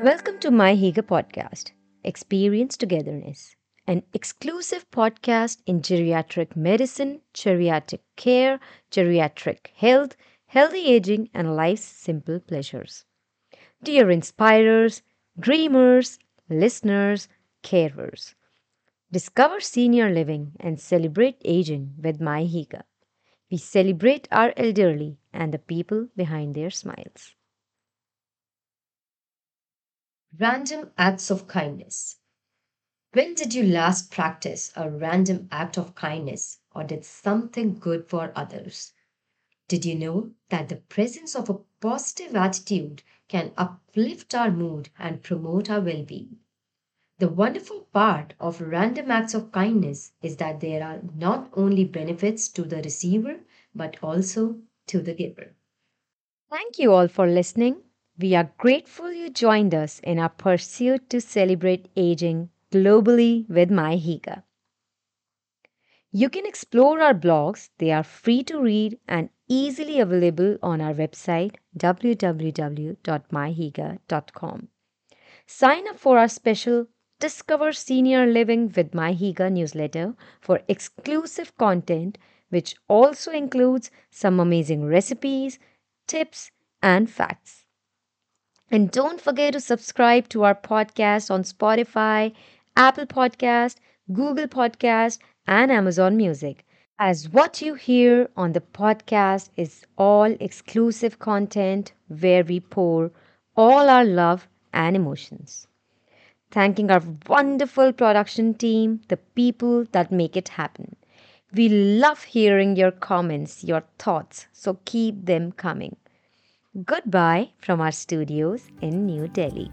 Welcome to miHygge podcast, Experience Togetherness, an exclusive podcast in geriatric medicine, geriatric care, geriatric health, healthy aging, and life's simple pleasures. Dear inspirers, dreamers, listeners, carers, discover senior living and celebrate aging with miHygge. We celebrate our elderly and the people behind their smiles. Random acts of kindness. When did you last practice a random act of kindness or did something good for others? Did you know that the presence of a positive attitude can uplift our mood and promote our well being? The wonderful part of random acts of kindness is that there are not only benefits to the receiver but also to the giver. Thank you all for listening. We are grateful you joined us in our pursuit to celebrate aging globally with miHygge. You can explore our blogs, they are free to read and easily available on our website www.mihygge.com. Sign up for our special Discover Senior Living with miHygge newsletter for exclusive content, which also includes some amazing recipes, tips, and facts. And don't forget to subscribe to our podcast on Spotify, Apple Podcast, Google Podcast, and Amazon Music. As what you hear on the podcast is all exclusive content where we pour all our love and emotions. Thanking our wonderful production team, the people that make it happen. We love hearing your comments, your thoughts, so keep them coming. Goodbye from our studios in New Delhi.